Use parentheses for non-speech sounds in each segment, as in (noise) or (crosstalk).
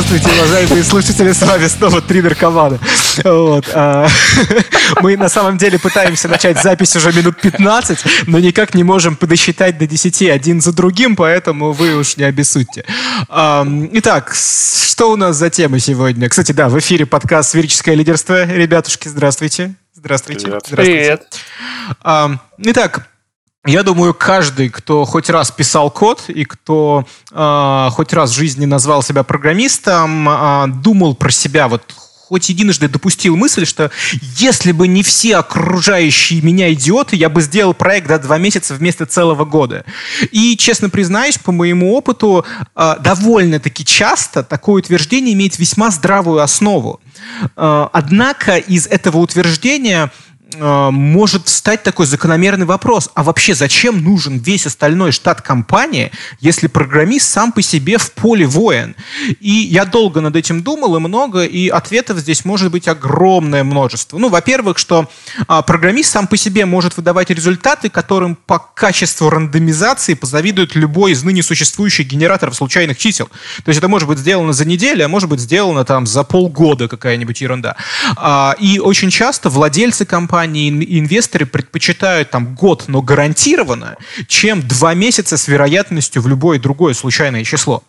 Здравствуйте, уважаемые слушатели, с вами снова три наркомана. Вот. а, (laughs) Мы на самом деле пытаемся начать запись уже минут 15, но никак не можем подосчитать до 10 один за другим, поэтому вы уж не обессудьте. Итак, что у нас за тема сегодня? Кстати, да, в эфире подкаст «Сферическое лидерство». Ребятушки, здравствуйте. Здравствуйте. Привет. Здравствуйте. Привет. Итак, я думаю, каждый, кто хоть раз писал код и кто а, хоть раз в жизни назвал себя программистом, а, думал про себя вот хоть единожды допустил мысль, что если бы не все окружающие меня идиоты, я бы сделал проект до два месяца вместо целого года. И, честно признаюсь, по моему опыту, а, довольно-таки часто такое утверждение имеет весьма здравую основу. Однако из этого утверждения э, может встать такой закономерный вопрос. А вообще зачем нужен весь остальной штат компании, если программист сам по себе в поле воин? И я долго над этим думал, и много, и ответов здесь может быть огромное множество. Ну, во-первых, что а, программист сам по себе может выдавать результаты, которым по качеству рандомизации позавидует любой из ныне существующих генераторов случайных чисел. То есть это может быть сделано за неделю, а может быть сделано там за полгода какая-нибудь ерунда. А, и очень часто владельцы компании и инвесторы предпочитают там год, но гарантированно, чем два месяца с вероятностью в любое другое случайное число.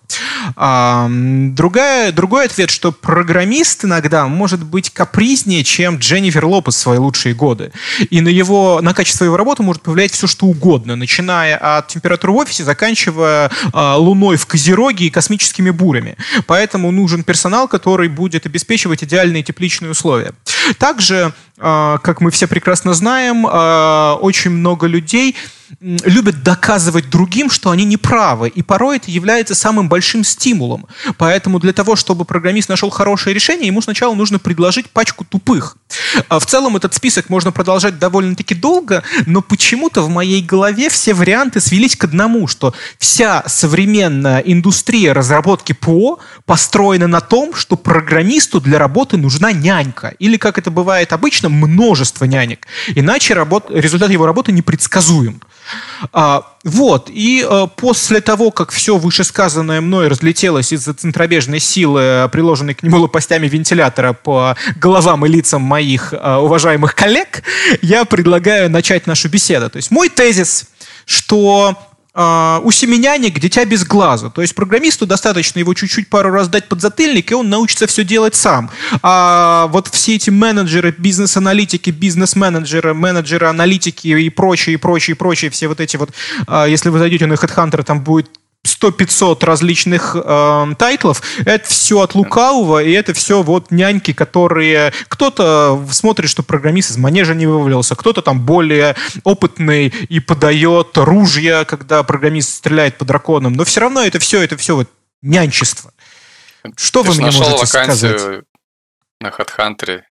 А, другая, другой ответ, что программист иногда может быть капризнее, чем Дженнифер Лопес в свои лучшие годы. И на, его, на качество его работы может повлиять все, что угодно, начиная от температуры в офисе, заканчивая а, луной в Козероге и космическими бурями. Поэтому нужен персонал, который будет обеспечивать идеальные тепличные условия. Также, а, как мы все прекрасно знаем, а, очень много людей любят доказывать другим, что они не правы. И порой это является самым большим стимулом. Поэтому для того, чтобы программист нашел хорошее решение, ему сначала нужно предложить пачку тупых. А В целом этот список можно продолжать довольно-таки долго, но почему-то в моей голове все варианты свелись к одному, что вся современная индустрия разработки ПО построена на том, что программисту для работы нужна нянька. Или, как это бывает обычно, множество нянек. Иначе работ- результат его работы непредсказуем. А, вот, и э, после того, как все вышесказанное мной разлетелось из-за центробежной силы, приложенной к нему лопастями вентилятора по головам и лицам моих э, уважаемых коллег, я предлагаю начать нашу беседу. То есть мой тезис, что у семенянек дитя без глаза. То есть программисту достаточно его чуть-чуть пару раз дать подзатыльник, и он научится все делать сам. А вот все эти менеджеры, бизнес-аналитики, бизнес-менеджеры, менеджеры, аналитики и прочие, и прочие, и прочие, все вот эти вот, а, если вы зайдете на HeadHunter, там будет 100-500 различных э, тайтлов, это все от лукавого, и это все вот няньки, которые... Кто-то смотрит, что программист из манежа не вывалился, кто-то там более опытный и подает ружья, когда программист стреляет по драконам, но все равно это все, это все вот нянчество. Что Ты вы мне можете вакансию сказать? на HeadHunter.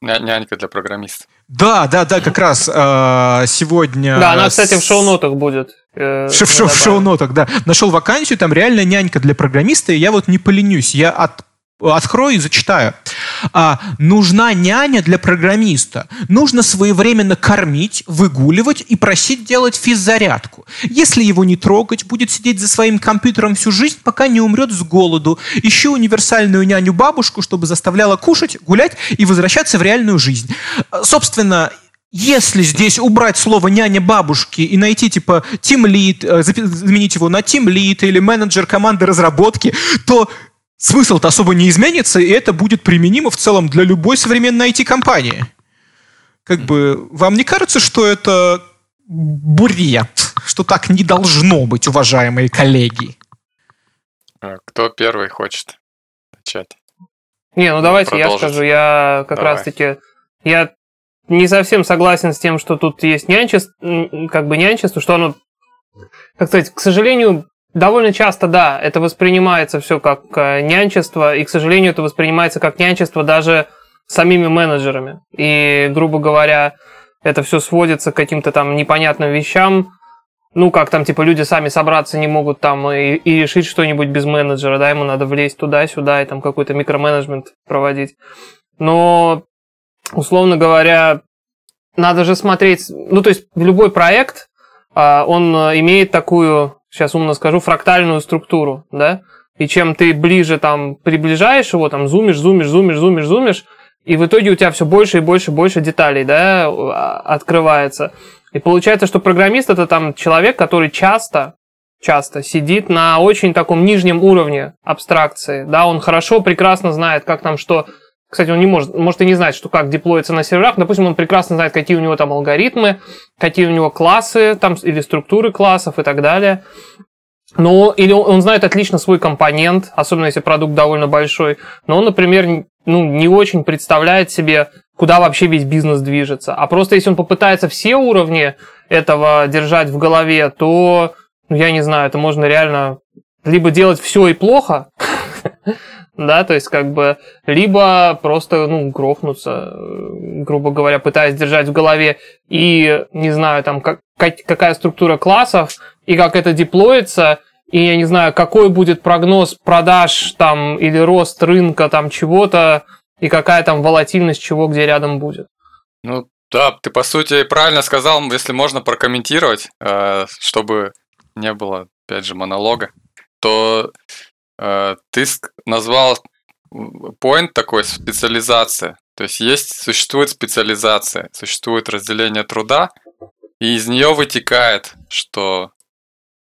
Ня- Нянька для программиста. Да, да, да, как раз э, сегодня... Да, она, кстати, в шоу-нотах будет. э, В в шоу-нотах, да. Нашел вакансию, там реально нянька для программиста, и я вот не поленюсь. Я от Открою и зачитаю. А, нужна няня для программиста. Нужно своевременно кормить, выгуливать и просить делать физзарядку. Если его не трогать, будет сидеть за своим компьютером всю жизнь, пока не умрет с голоду. Ищу универсальную няню-бабушку, чтобы заставляла кушать, гулять и возвращаться в реальную жизнь. А, Собственно, если здесь убрать слово няня бабушки и найти типа Lead, э, запи- заменить его на Team Lead или менеджер команды разработки, то смысл-то особо не изменится, и это будет применимо в целом для любой современной IT-компании. Как бы, вам не кажется, что это бред? Что так не должно быть, уважаемые коллеги? А, Кто первый хочет начать? Не, ну давайте я Продолжить. скажу. Я как Давай. раз-таки... Я не совсем согласен с тем, что тут есть нянчество, как бы нянчество, что оно... Как сказать, к сожалению, довольно часто, да, это воспринимается все как э, нянчество, и, к сожалению, это воспринимается как нянчество даже самими менеджерами. И, грубо говоря, это все сводится к каким-то там непонятным вещам, ну, как там, типа, люди сами собраться не могут там и, и решить что-нибудь без менеджера, да, ему надо влезть туда-сюда и там какой-то микроменеджмент проводить. Но, условно говоря, надо же смотреть, ну, то есть любой проект, а, он имеет такую, сейчас умно скажу, фрактальную структуру, да, и чем ты ближе там приближаешь его, там зумишь, зумишь, зумишь, зумишь, зумишь, и в итоге у тебя все больше и больше и больше деталей, да, а, открывается. И получается, что программист это там человек, который часто, часто сидит на очень таком нижнем уровне абстракции, да, он хорошо, прекрасно знает, как там что кстати, он не может, может и не знать, что как деплоится на серверах. Допустим, он прекрасно знает, какие у него там алгоритмы, какие у него классы там, или структуры классов и так далее. Но или он знает отлично свой компонент, особенно если продукт довольно большой. Но он, например, ну, не очень представляет себе, куда вообще весь бизнес движется. А просто если он попытается все уровни этого держать в голове, то, ну, я не знаю, это можно реально либо делать все и плохо, да, то есть как бы либо просто, ну, грохнуться, грубо говоря, пытаясь держать в голове и, не знаю, там, как, какая структура классов и как это деплоится, и я не знаю, какой будет прогноз продаж там или рост рынка там чего-то, и какая там волатильность чего где рядом будет. Ну, да, ты по сути правильно сказал, если можно прокомментировать, э, чтобы не было, опять же, монолога, то Э, ты назвал point такой специализация. То есть есть, существует специализация, существует разделение труда, и из нее вытекает, что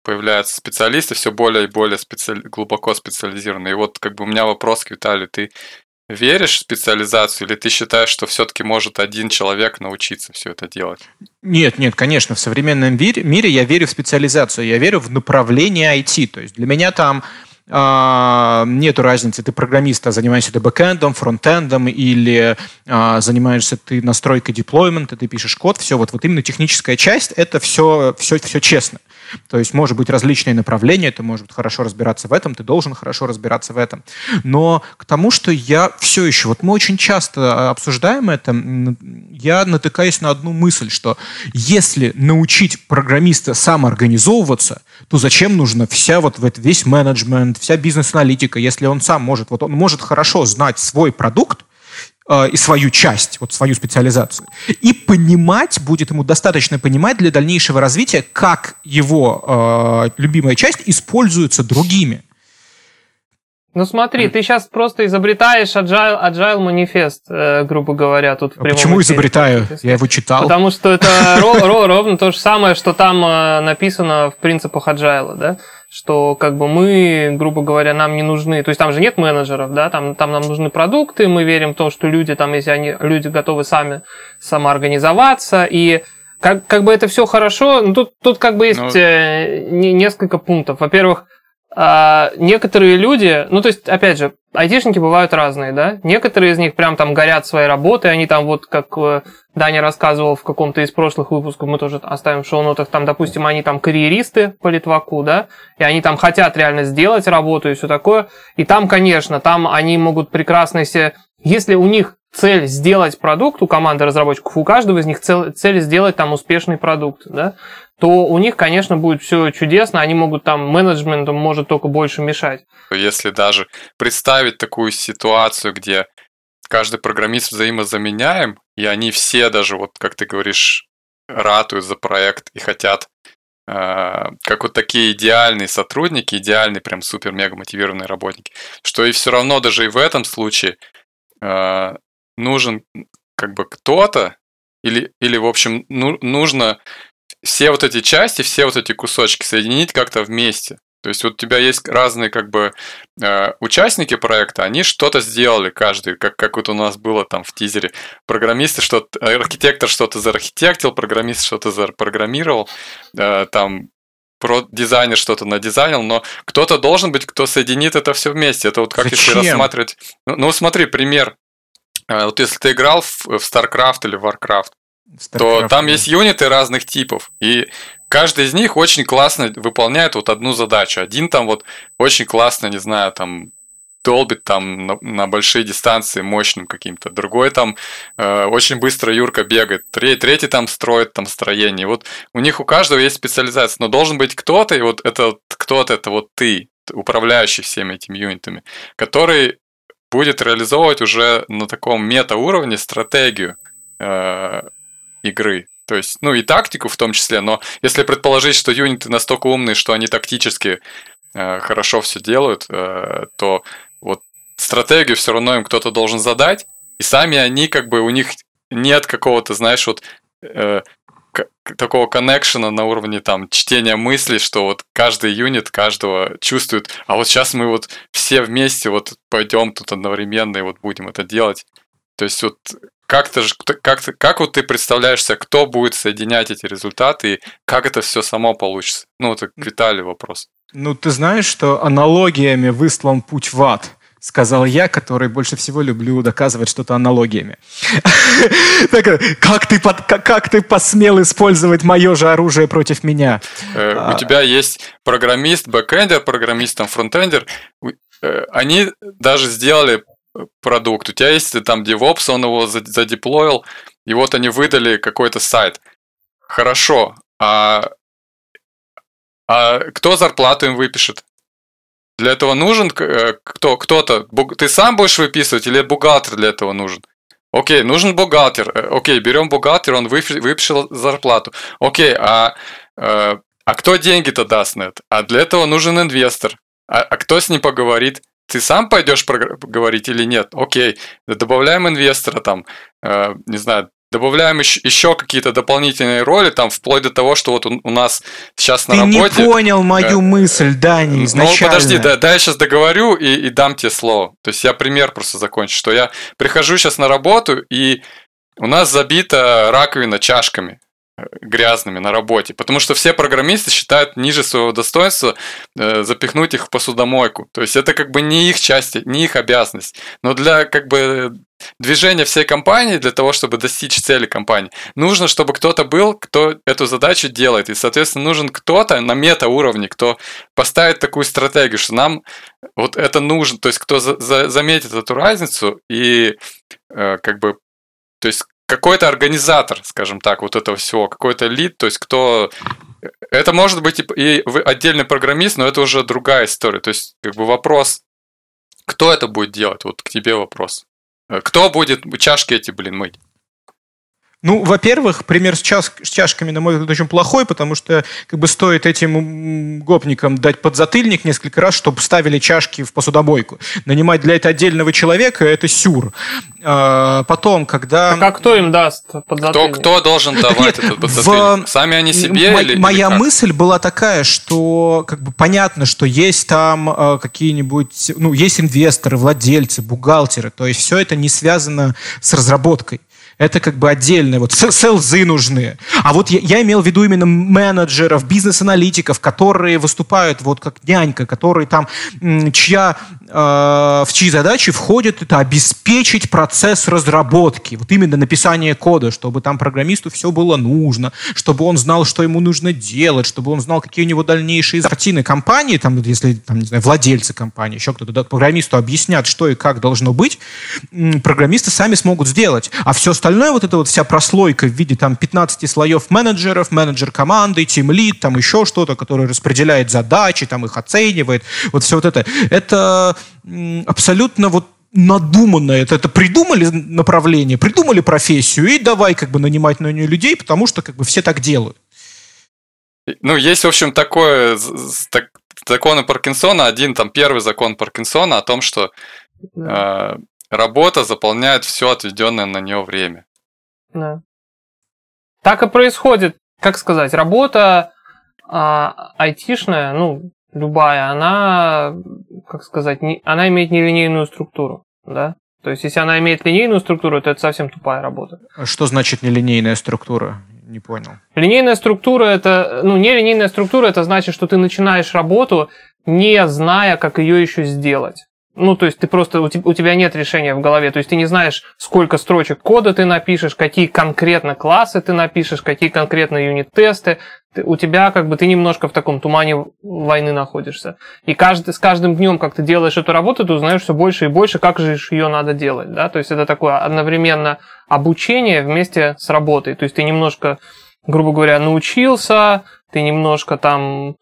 появляются специалисты все более и более специали... глубоко специализированные. И вот как бы у меня вопрос к Виталию, ты веришь в специализацию или ты считаешь, что все-таки может один человек научиться все это делать? Нет, нет, конечно, в современном мире я верю в специализацию, я верю в направление IT. То есть для меня там а, нету разницы, ты программист, а занимаешься ты бэкэндом, фронтендом или а, занимаешься ты настройкой деплоймента, ты пишешь код, все, вот, вот именно техническая часть, это все, все, все честно. То есть может быть различные направления, ты можешь хорошо разбираться в этом, ты должен хорошо разбираться в этом. Но к тому, что я все еще, вот мы очень часто обсуждаем это, я натыкаюсь на одну мысль, что если научить программиста самоорганизовываться, то зачем нужно вся вот весь менеджмент, вся бизнес-аналитика, если он сам может, вот он может хорошо знать свой продукт, и свою часть, вот свою специализацию. И понимать, будет ему достаточно понимать для дальнейшего развития, как его э, любимая часть используется другими. Ну смотри, ты сейчас просто изобретаешь agile, agile манифест, э, грубо говоря, тут а Почему эфире. изобретаю? Я его читал. Потому что это (laughs) ровно то же самое, что там э, написано в принципах agile, да? Что как бы мы, грубо говоря, нам не нужны, то есть там же нет менеджеров, да, там, там нам нужны продукты, мы верим в то, что люди там, если они, люди готовы сами самоорганизоваться, и как, как бы это все хорошо, но тут, тут как бы есть ну... э, несколько пунктов. Во-первых, а, некоторые люди, ну то есть, опять же, айтишники бывают разные, да, некоторые из них прям там горят своей работой, они там вот, как э, Даня рассказывал в каком-то из прошлых выпусков, мы тоже оставим в шоу-нотах, там, допустим, они там карьеристы по Литваку, да, и они там хотят реально сделать работу и все такое, и там, конечно, там они могут прекрасно, если, если у них цель сделать продукт у команды разработчиков, у каждого из них цель, цель сделать там успешный продукт, да, то у них, конечно, будет все чудесно, они могут там менеджментом может только больше мешать. Если даже представить такую ситуацию, где каждый программист взаимозаменяем, и они все даже, вот как ты говоришь, ратуют за проект и хотят э, как вот такие идеальные сотрудники, идеальные прям супер-мега мотивированные работники, что и все равно даже и в этом случае э, нужен как бы кто-то, или, или в общем, ну, нужно все вот эти части, все вот эти кусочки соединить как-то вместе. То есть вот у тебя есть разные как бы э, участники проекта, они что-то сделали каждый, как, как вот у нас было там в тизере. Программисты что-то, архитектор что-то заархитектил, программист что-то запрограммировал, э, там про дизайнер что-то надизайнил, но кто-то должен быть, кто соединит это все вместе. Это вот как Зачем? если рассматривать... Ну, ну смотри, пример. Э, вот если ты играл в, в StarCraft или Warcraft, StarCraft, то там есть юниты разных типов. И каждый из них очень классно выполняет вот одну задачу. Один там вот очень классно, не знаю, там долбит там на, на большие дистанции мощным каким-то. Другой там э, очень быстро Юрка бегает. Третий, третий там строит там строение. Вот у них у каждого есть специализация, но должен быть кто-то, и вот это кто-то, это вот ты, управляющий всеми этими юнитами, который будет реализовывать уже на таком мета-уровне стратегию э, игры. То есть, ну и тактику в том числе, но если предположить, что юниты настолько умные, что они тактически э, хорошо все делают, э, то вот стратегию все равно им кто-то должен задать, и сами они как бы у них нет какого-то, знаешь, вот э, такого коннекшена на уровне там чтения мыслей, что вот каждый юнит каждого чувствует, а вот сейчас мы вот все вместе вот пойдем тут одновременно и вот будем это делать. То есть вот как ты же, как, как вот ты представляешься, кто будет соединять эти результаты и как это все само получится? Ну, это к Виталию вопрос. Ну, ты знаешь, что аналогиями выстлан путь в ад сказал я, который больше всего люблю доказывать что-то аналогиями. (laughs) Как ты, как ты посмел использовать мое же оружие против меня? Э, у тебя есть программист, бэкэндер, программист, там, фронтендер. Э, они даже сделали продукт. У тебя есть там DevOps, он его задеплоил, и вот они выдали какой-то сайт. Хорошо, а, а кто зарплату им выпишет? Для этого нужен э, кто, кто-то. Ты сам будешь выписывать или бухгалтер для этого нужен? Окей, нужен бухгалтер. Э, окей, берем бухгалтера, он выпишет зарплату. Окей, а, э, а кто деньги-то даст на это? А для этого нужен инвестор. А, а кто с ним поговорит? Ты сам пойдешь говорить или нет? Окей, добавляем инвестора там, не знаю, добавляем еще, еще какие-то дополнительные роли, там, вплоть до того, что вот у, у нас сейчас на Ты работе... Ты не понял мою э, мысль, Дани, изначально. Ну, подожди, да, да, я сейчас договорю и, и дам тебе слово. То есть я пример просто закончу, что я прихожу сейчас на работу, и у нас забита раковина чашками грязными на работе, потому что все программисты считают ниже своего достоинства э, запихнуть их в посудомойку. То есть это как бы не их часть, не их обязанность. Но для как бы движения всей компании, для того, чтобы достичь цели компании, нужно, чтобы кто-то был, кто эту задачу делает. И, соответственно, нужен кто-то на мета-уровне, кто поставит такую стратегию, что нам вот это нужно, то есть кто за, за, заметит эту разницу и э, как бы то есть какой-то организатор, скажем так, вот этого всего, какой-то лид, то есть кто... Это может быть и отдельный программист, но это уже другая история. То есть, как бы вопрос, кто это будет делать? Вот к тебе вопрос. Кто будет чашки эти, блин, мыть? Ну, во-первых, пример с, чаш с чашками, на мой взгляд, очень плохой, потому что как бы стоит этим гопникам дать подзатыльник несколько раз, чтобы ставили чашки в посудомойку. Нанимать для этого отдельного человека – это сюр. А, потом, когда... Так а кто им даст подзатыльник? Кто, кто должен давать Нет, этот подзатыльник? В... Сами они себе или Моя или мысль была такая, что как бы понятно, что есть там э, какие-нибудь... Ну, есть инвесторы, владельцы, бухгалтеры. То есть все это не связано с разработкой. Это как бы отдельные, вот селзы нужны. А вот я, я имел в виду именно менеджеров, бизнес-аналитиков, которые выступают вот как нянька, которые там, чья, в чьи задачи входит это обеспечить процесс разработки. Вот именно написание кода, чтобы там программисту все было нужно, чтобы он знал, что ему нужно делать, чтобы он знал, какие у него дальнейшие картины компании, там, если, там, не знаю, владельцы компании, еще кто-то, да, программисту объяснят, что и как должно быть, программисты сами смогут сделать. А все остальное, вот эта вот вся прослойка в виде там 15 слоев менеджеров, менеджер команды, тим лид, там еще что-то, который распределяет задачи, там их оценивает, вот все вот это, это абсолютно вот надуманное, это, это придумали направление, придумали профессию, и давай как бы нанимать на нее людей, потому что как бы все так делают. Ну, есть, в общем, такое, так, законы Паркинсона, один там первый закон Паркинсона о том, что да. э, Работа заполняет все отведенное на нее время. Да. Так и происходит, как сказать, работа а, айтишная, ну, любая, она, как сказать, не, она имеет нелинейную структуру, да? То есть, если она имеет линейную структуру, то это совсем тупая работа. А что значит нелинейная структура? Не понял. Линейная структура это, ну, нелинейная структура это значит, что ты начинаешь работу, не зная, как ее еще сделать. Ну, то есть ты просто, у тебя нет решения в голове, то есть ты не знаешь, сколько строчек кода ты напишешь, какие конкретно классы ты напишешь, какие конкретно юнит-тесты. У тебя как бы ты немножко в таком тумане войны находишься. И каждый, с каждым днем, как ты делаешь эту работу, ты узнаешь все больше и больше, как же ее надо делать. Да? То есть это такое одновременно обучение вместе с работой. То есть ты немножко, грубо говоря, научился, ты немножко там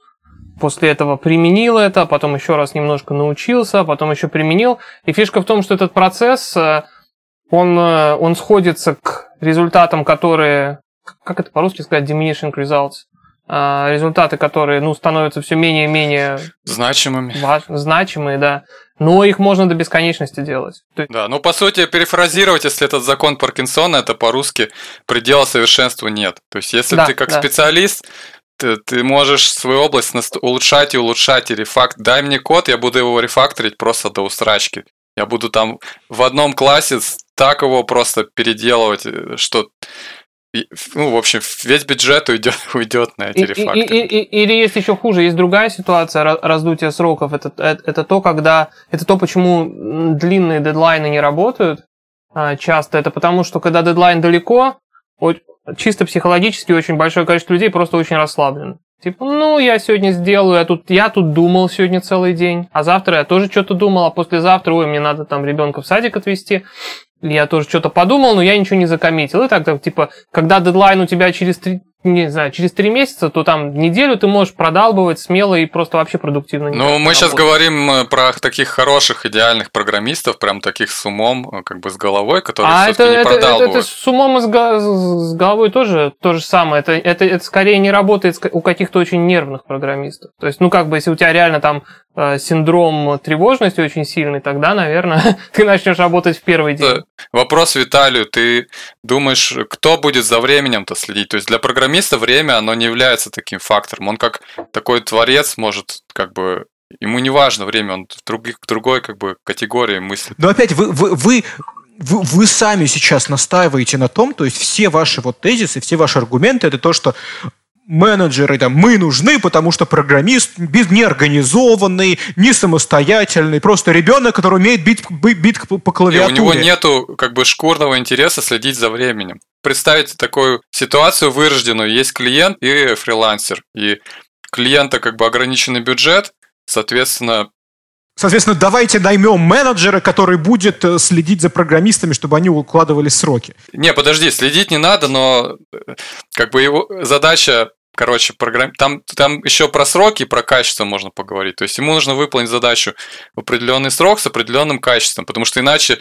после этого применил это, потом еще раз немножко научился, потом еще применил. И фишка в том, что этот процесс, э, он, э, он сходится к результатам, которые, как это по-русски сказать, diminishing results. А, результаты, которые, ну, становятся все менее и менее Значимыми. важ- значимые, да. Но их можно до бесконечности делать. Есть- Да, ну по сути, перефразировать, если этот закон Паркинсона, это по-русски предела совершенства нет. То есть если Да, ты как да. специалист, ты, ты можешь свою область наст- улучшать и улучшать, и рефакт. Дай мне код, я буду его рефакторить просто до усрачки. Я буду там в одном классе так его просто переделывать, э, что ну, в общем, весь бюджет уйдет, (laughs) уйдет на эти И- и- рефакторы. и- и- или есть еще хуже, есть другая ситуация ра- раздутия сроков. Это, это, это то, когда это то, почему длинные дедлайны не работают а, часто. Это потому, что когда дедлайн далеко, чисто психологически очень большое количество людей просто очень расслаблено. Типа, ну, я сегодня сделаю, я тут, я тут думал сегодня целый день, а завтра я тоже что-то думал, а послезавтра, ой, мне надо там ребенка в садик отвезти. Я тоже что-то подумал, но я ничего не закоммитил. И так, типа, когда дедлайн у тебя через три, не знаю, через три месяца, то там неделю ты можешь продалбывать смело и просто вообще продуктивно. Ну, мы сейчас работать. говорим э, про таких хороших, идеальных программистов, прям таких с умом, э, как бы с головой, которые А это, не это, это, продалбывают. это с умом и с, с головой тоже то же самое. Это, это, это скорее не работает у каких-то очень нервных программистов. То есть, ну, как бы, если у тебя реально там э, синдром тревожности очень сильный, тогда, наверное, (laughs) ты начнешь работать в первый день. Это Вопрос Виталию, ты думаешь, кто будет за временем-то следить? То есть для программиста время, оно не является таким фактором. Он как такой творец может, как бы, ему не важно время, он в других, другой, как бы, категории мыслит. Но опять вы, вы, вы, вы, вы сами сейчас настаиваете на том, то есть все ваши вот тезисы, все ваши аргументы, это то, что менеджеры, там, мы нужны, потому что программист без- неорганизованный, не самостоятельный, просто ребенок, который умеет бить, бить по, по И у клавиатуре. него нету, как бы, шкурного интереса следить за временем. Представить такую ситуацию вырожденную. Есть клиент и фрилансер. И клиента, как бы, ограниченный бюджет, соответственно, Соответственно, давайте наймем менеджера, который будет э, следить за программистами, чтобы они укладывали сроки. Не, подожди, следить не надо, но э, как бы его задача, короче, программ... там, там еще про сроки и про качество можно поговорить. То есть ему нужно выполнить задачу в определенный срок с определенным качеством, потому что иначе,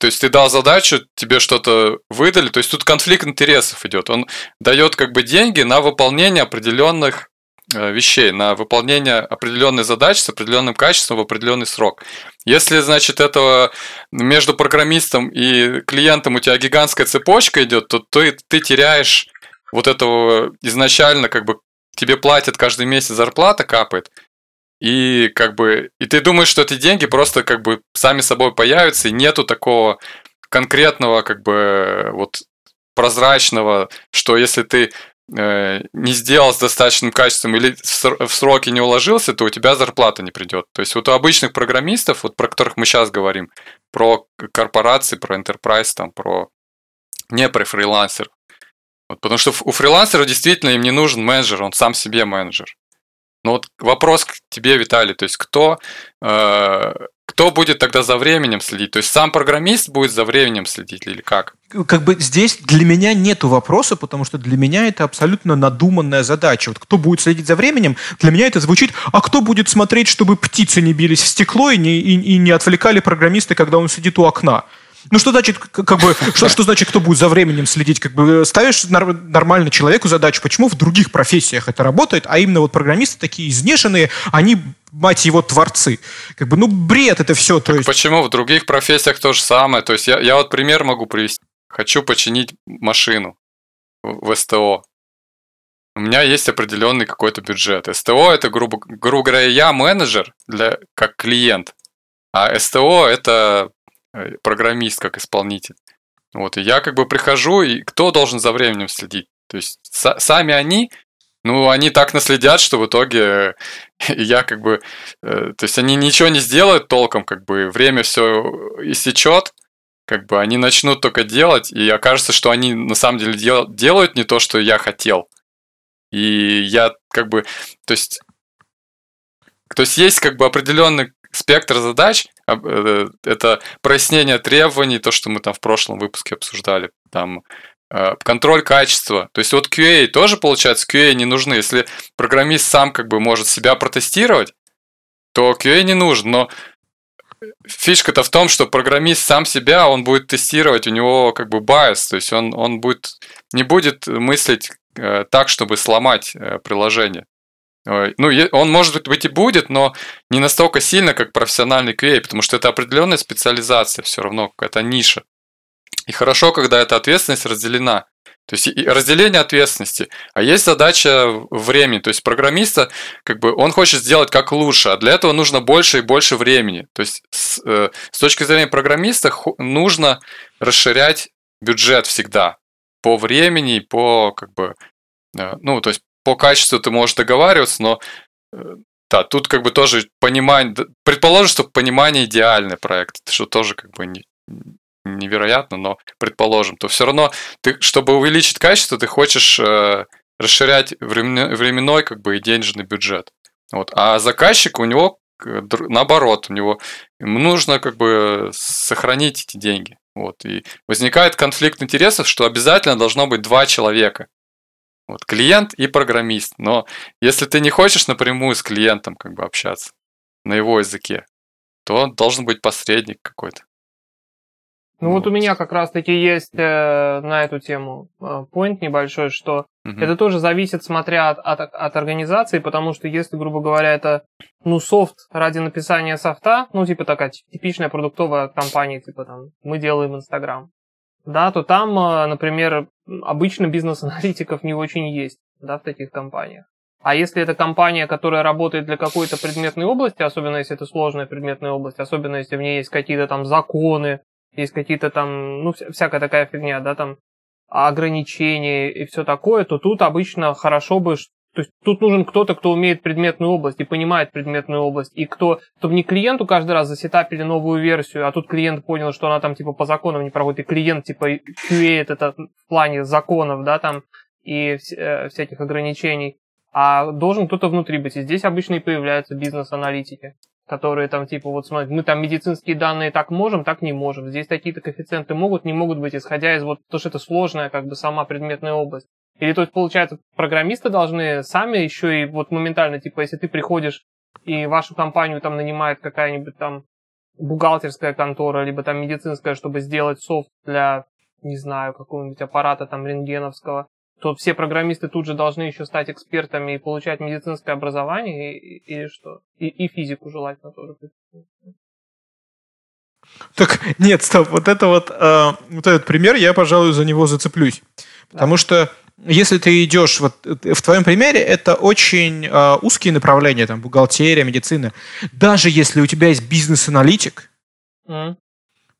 то есть ты дал задачу, тебе что-то выдали, то есть тут конфликт интересов идет. Он дает как бы деньги на выполнение определенных э, вещей, на выполнение определенной задачи с определенным качеством в определенный срок. Если, значит, этого между программистом и клиентом у тебя гигантская цепочка идет, то ты, ты теряешь вот этого изначально, как бы тебе платят каждый месяц зарплата капает, и как бы и ты думаешь, что эти деньги просто как бы сами собой появятся, и нету такого конкретного как бы вот прозрачного, что если ты э, не сделал с достаточным качеством или в ср- в сроки не уложился, то у тебя зарплата не придет. То есть вот у обычных программистов, вот про которых мы сейчас говорим, про корпорации, про enterprise, там, про не про фрилансер. Вот, потому что у фрилансера действительно им не нужен менеджер, он сам себе менеджер. Но вот вопрос к тебе, Виталий, то есть кто, э, кто будет тогда за временем следить? То есть сам программист будет за временем следить или как? как бы здесь для меня нету вопроса, потому что для меня это абсолютно надуманная задача. Вот кто будет следить за временем, для меня это звучит, а кто будет смотреть, чтобы птицы не бились в стекло и не, и, и не отвлекали программиста, когда он сидит у окна? Ну что значит, как бы, что, что значит, кто будет за временем следить? Как бы ставишь нар- нормально человеку задачу, почему в других профессиях это работает, а именно вот программисты такие изнешенные, они, мать его, творцы. Как бы, ну бред это все. То есть, Почему в других профессиях то же самое? То есть я, я вот пример могу привести. Хочу починить машину в СТО. У меня есть определенный какой-то бюджет. СТО это, грубо, грубо говоря, я менеджер для, как клиент, а СТО это э, программист как исполнитель. Вот, и я как бы прихожу, и кто должен за временем следить? То есть са- сами они, ну, они так наследят, что в итоге э, (laughs) я как бы... э, То есть они ничего не сделают толком, как бы время все истечет, как бы они начнут только делать, и окажется, что они на самом деле дел- делают не то, что я хотел. И я как бы... То есть... То есть есть как бы определенный спектр задач, э, это прояснение требований, то, что мы там в прошлом выпуске обсуждали, там э, контроль качества. То есть вот QA тоже получается, QA не нужны. Если программист сам как бы может себя протестировать, то QA не нужен. Но фишка-то в том, что программист сам себя, он будет тестировать, у него как бы bias, то есть он, он будет, не будет мыслить э, так, чтобы сломать э, приложение. Ну, он, может быть, и будет, но не настолько сильно, как профессиональный QA, потому что это определенная специализация все равно, какая-то ниша. И хорошо, когда эта ответственность разделена. То есть разделение ответственности. А есть задача времени. То есть программиста, как бы, он хочет сделать как лучше, а для этого нужно больше и больше времени. То есть с, э, с точки зрения программиста нужно расширять бюджет всегда по времени, по как бы, э, ну, то есть по качеству ты можешь договариваться, но э, да, тут как бы тоже понимание, предположим, что понимание идеальный проект, что тоже как бы не, невероятно, но предположим, то все равно ты, чтобы увеличить качество, ты хочешь э, расширять временной, временной как бы и денежный бюджет. Вот. А заказчик у него наоборот, у него ему нужно как бы сохранить эти деньги. Вот. И возникает конфликт интересов, что обязательно должно быть два человека. Вот, клиент и программист. Но если ты не хочешь напрямую с клиентом как бы общаться на его языке, то должен быть посредник какой-то. Ну вот, вот у меня как раз-таки есть э, на эту тему э, point небольшой, что угу. это тоже зависит, смотря от, от, от организации, потому что если, грубо говоря, это ну софт ради написания софта, ну типа такая типичная продуктовая компания, типа там мы делаем Инстаграм, да, то там, э, например, обычно бизнес-аналитиков не очень есть, да, в таких компаниях. А если это компания, которая работает для какой-то предметной области, особенно если это сложная предметная область, особенно если в ней есть какие-то там законы, есть какие-то там, ну, всякая такая фигня, да, там, ограничения и все такое, то тут обычно хорошо бы, то есть тут нужен кто-то, кто умеет предметную область и понимает предметную область, и кто, чтобы не клиенту каждый раз засетапили новую версию, а тут клиент понял, что она там типа по законам не проходит, и клиент типа QA это в плане законов, да, там, и э, всяких ограничений, а должен кто-то внутри быть. И здесь обычно и появляются бизнес-аналитики которые там типа вот смотрят, мы там медицинские данные так можем, так не можем. Здесь такие-то коэффициенты могут, не могут быть, исходя из вот, то, что это сложная как бы сама предметная область. Или есть получается программисты должны сами еще и вот моментально, типа если ты приходишь и вашу компанию там нанимает какая-нибудь там бухгалтерская контора, либо там медицинская, чтобы сделать софт для, не знаю, какого-нибудь аппарата там рентгеновского, то все программисты тут же должны еще стать экспертами и получать медицинское образование или что? И, и физику желательно тоже. Так, нет, стоп, вот это вот, э, вот этот пример, я, пожалуй, за него зацеплюсь. Потому да. что если ты идешь, вот в твоем примере, это очень э, узкие направления, там, бухгалтерия, медицина. Даже если у тебя есть бизнес-аналитик, mm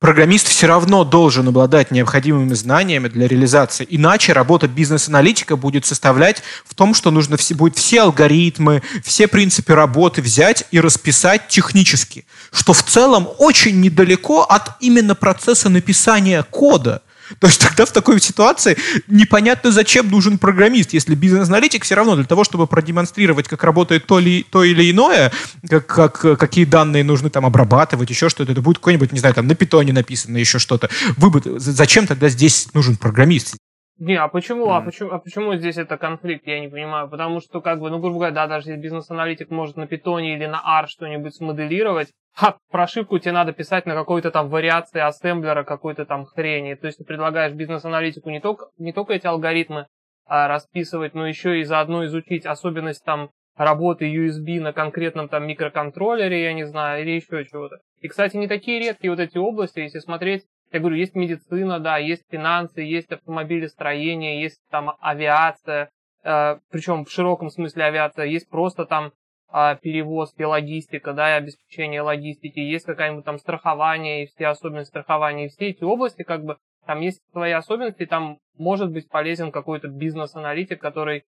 программист все равно должен обладать необходимыми знаниями для реализации. Иначе работа бизнес-аналитика будет составлять в том, что нужно все, будет все алгоритмы, все принципы работы взять и расписать технически, что в целом очень недалеко от именно процесса написания кода. То есть тогда в такой ситуации непонятно, зачем нужен программист, если бизнес-аналитик все равно для того, чтобы продемонстрировать, как работает то, ли, то или иное, как, как, какие данные нужны там обрабатывать, еще что-то, это будет какой-нибудь, не знаю, там на питоне написано, еще что-то. Выбор, зачем тогда здесь нужен программист? Не, а почему, mm. а почему, а почему здесь это конфликт, я не понимаю. Потому что, как бы, ну, грубо говоря, да, даже если бизнес-аналитик может на питоне или на R что-нибудь смоделировать, а прошивку тебе надо писать на какой-то там вариации ассемблера, какой-то там хрени. То есть ты предлагаешь бизнес-аналитику не только, не только эти алгоритмы а, расписывать, но еще и заодно изучить особенность там работы USB на конкретном там микроконтроллере, я не знаю, или еще чего-то. И, кстати, не такие редкие вот эти области, если смотреть я говорю, есть медицина, да, есть финансы, есть автомобилестроение, есть там авиация, э, причем в широком смысле авиация, есть просто там э, перевозки, логистика, да, и обеспечение логистики, есть какая-нибудь там страхование и все особенности страхования, и все эти области, как бы, там есть свои особенности, там может быть полезен какой-то бизнес-аналитик, который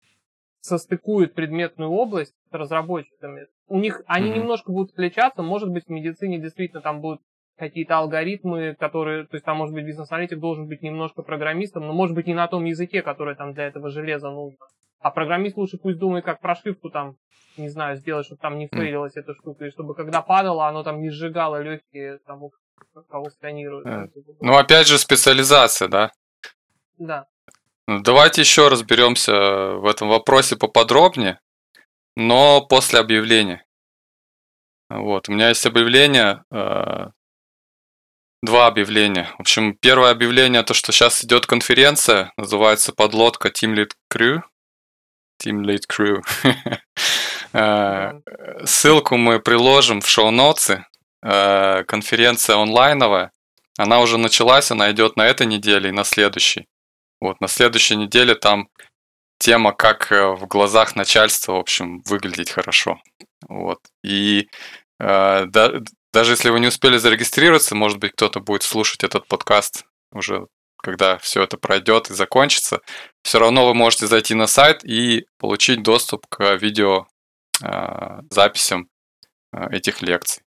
состыкует предметную область с разработчиками. У них они mm-hmm. немножко будут отличаться, может быть, в медицине действительно там будут какие-то алгоритмы, которые, то есть там, может быть, бизнес-аналитик должен быть немножко программистом, но может быть не на том языке, который там для этого железа нужно. А программист лучше пусть думает, как прошивку там, не знаю, сделать, чтобы там не фейлилась эта штука, и чтобы когда падало, оно там не сжигало легкие тому, кого сканируют. Э, ну, опять же, специализация, да? Да. Ну, давайте еще разберемся в этом вопросе поподробнее, но после объявления. Вот, у меня есть объявление э, два объявления. В общем, первое объявление, то, что сейчас идет конференция, называется подлодка Team Lead Crew. Team Lead Crew. (laughs) Э, ссылку мы приложим в шоу-ноты. Э, конференция онлайновая. Она уже началась, она идет на этой неделе и на следующей. Вот, на следующей неделе там тема, как э, в глазах начальства, в общем, выглядеть хорошо. Вот. И да, даже если вы не успели зарегистрироваться, может быть, кто-то будет слушать этот подкаст уже, когда все это пройдет и закончится. Все равно вы можете зайти на сайт и получить доступ к видео э, записям э, этих лекций.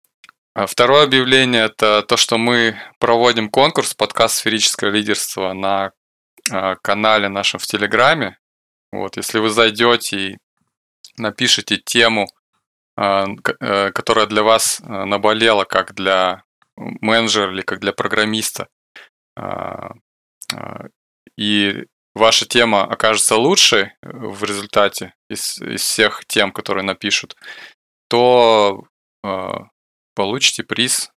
А второе объявление – это то, что мы проводим конкурс подкаст «Сферическое лидерство» на канале нашем в Телеграме. Вот, если вы зайдете и напишите тему, которая для вас наболела, как для менеджера или как для программиста, и ваша тема окажется лучшей в результате из, из всех тем, которые напишут, то получите приз,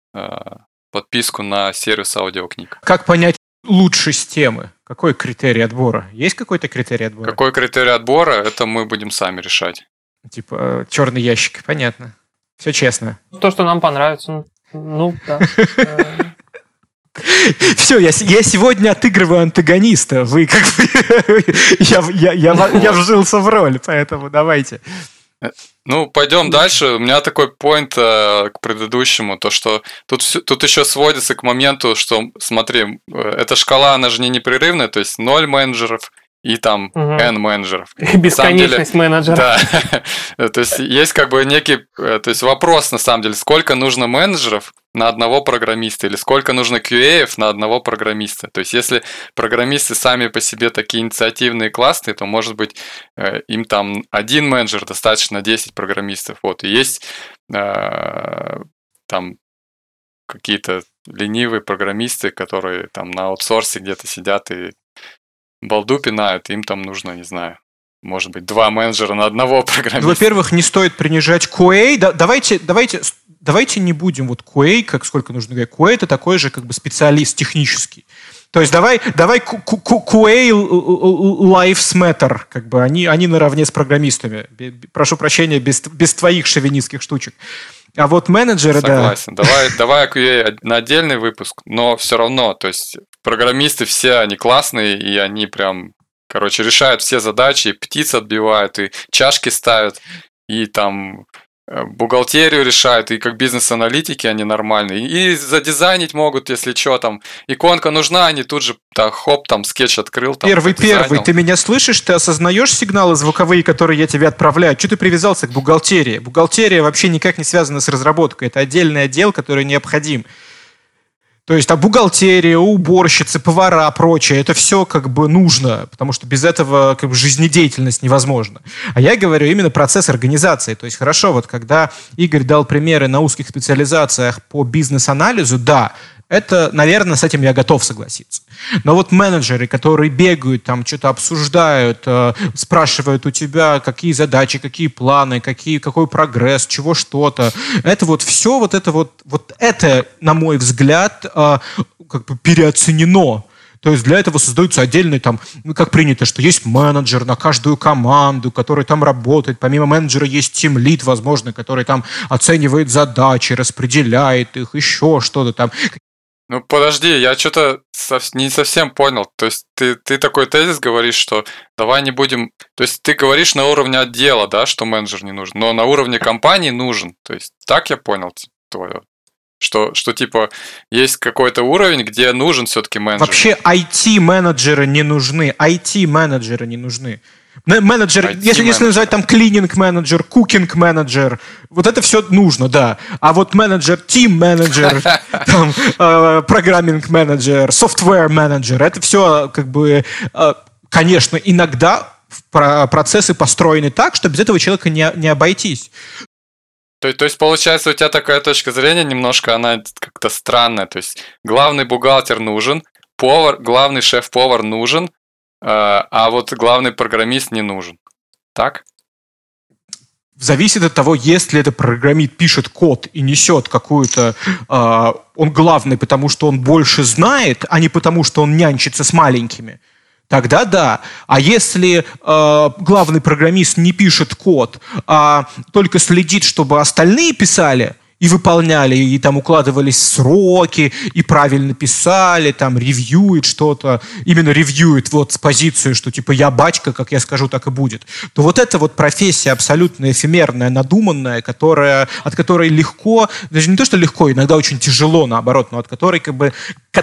подписку на сервис аудиокниг. Как понять лучшесть темы? Какой критерий отбора? Есть какой-то критерий отбора? Какой критерий отбора, это мы будем сами решать. Типа э, черный ящик, понятно. Все честно. То, что нам понравится. Ну, да. (laughs) Все, я, я сегодня отыгрываю антагониста. Вы как бы... (laughs) я, я, я, я вжился в роль, поэтому давайте. Ну, пойдем дальше. У меня такой поинт э, к предыдущему, то что тут, тут еще сводится к моменту, что, смотри, э, эта шкала, она же не непрерывная, то есть ноль менеджеров, и там угу. N менеджеров. Бесконечность деле, менеджеров. Да. (laughs) то есть есть как бы некий, э, то есть вопрос на самом деле, сколько нужно менеджеров на одного программиста или сколько нужно QA на одного программиста. То есть если программисты сами по себе такие инициативные, классные, то может быть э, им там один менеджер достаточно 10 программистов. Вот и есть э, там какие-то ленивые программисты, которые там на аутсорсе где-то сидят и балду пинают, им там нужно, не знаю, может быть, два менеджера на одного (laughs) программиста. Ну, во-первых, не стоит принижать QA. Да, давайте, давайте, давайте не будем вот QA, как сколько нужно говорить. QA это такой же как бы специалист технический. То есть давай, давай QA lives matter, как бы они, они наравне с программистами. Прошу прощения, без, без твоих шовинистских штучек. А вот менеджеры, Согласен. да. Давай, давай QA на отдельный выпуск, но все равно, то есть программисты все, они классные, и они прям, короче, решают все задачи, и птиц отбивают, и чашки ставят, и там бухгалтерию решают, и как бизнес-аналитики они нормальные. И задизайнить могут, если что, там, иконка нужна, они тут же, да, хоп, там, скетч открыл. Там, первый, первый, ты меня слышишь? Ты осознаешь сигналы звуковые, которые я тебе отправляю? Что ты привязался к бухгалтерии? Бухгалтерия вообще никак не связана с разработкой. Это отдельный отдел, который необходим. То есть а бухгалтерия, уборщицы, повара, прочее, это все как бы нужно, потому что без этого как бы жизнедеятельность невозможна. А я говорю именно процесс организации. То есть хорошо, вот когда Игорь дал примеры на узких специализациях по бизнес-анализу, да, это, наверное, с этим я готов согласиться. Но вот менеджеры, которые бегают, там что-то обсуждают, э, спрашивают у тебя, какие задачи, какие планы, какие, какой прогресс, чего что-то, это вот все, вот это вот, вот это, на мой взгляд, э, как бы переоценено. То есть для этого создаются отдельные там, ну, как принято, что есть менеджер на каждую команду, который там работает. Помимо менеджера есть тимлит, возможно, который там оценивает задачи, распределяет их, еще что-то там. Ну подожди, я что-то не совсем понял. То есть ты, ты такой тезис говоришь, что давай не будем... То есть ты говоришь на уровне отдела, да, что менеджер не нужен, но на уровне компании нужен. То есть так я понял твое. Что, что типа есть какой-то уровень, где нужен все-таки менеджер. Вообще IT-менеджеры не нужны. IT-менеджеры не нужны. Менеджер, если, если называть там клининг менеджер, кукинг менеджер, вот это все нужно, да. А вот менеджер, тим менеджер, (laughs) там, э, программинг менеджер, софтвер менеджер, это все как бы, э, конечно, иногда процессы построены так, что без этого человека не, не обойтись. То, то есть, получается, у тебя такая точка зрения немножко, она как-то странная. То есть, главный бухгалтер нужен, повар, главный шеф-повар нужен, а, а вот главный программист не нужен. Так? Зависит от того, если это программист пишет код и несет какую-то... Э, он главный, потому что он больше знает, а не потому, что он нянчится с маленькими тогда да. А если э, главный программист не пишет код, а только следит, чтобы остальные писали – и выполняли, и там укладывались сроки, и правильно писали, там ревьюет что-то, именно ревьюет вот с позиции, что типа я бачка, как я скажу, так и будет, то вот эта вот профессия абсолютно эфемерная, надуманная, которая, от которой легко, даже не то, что легко, иногда очень тяжело, наоборот, но от которой как бы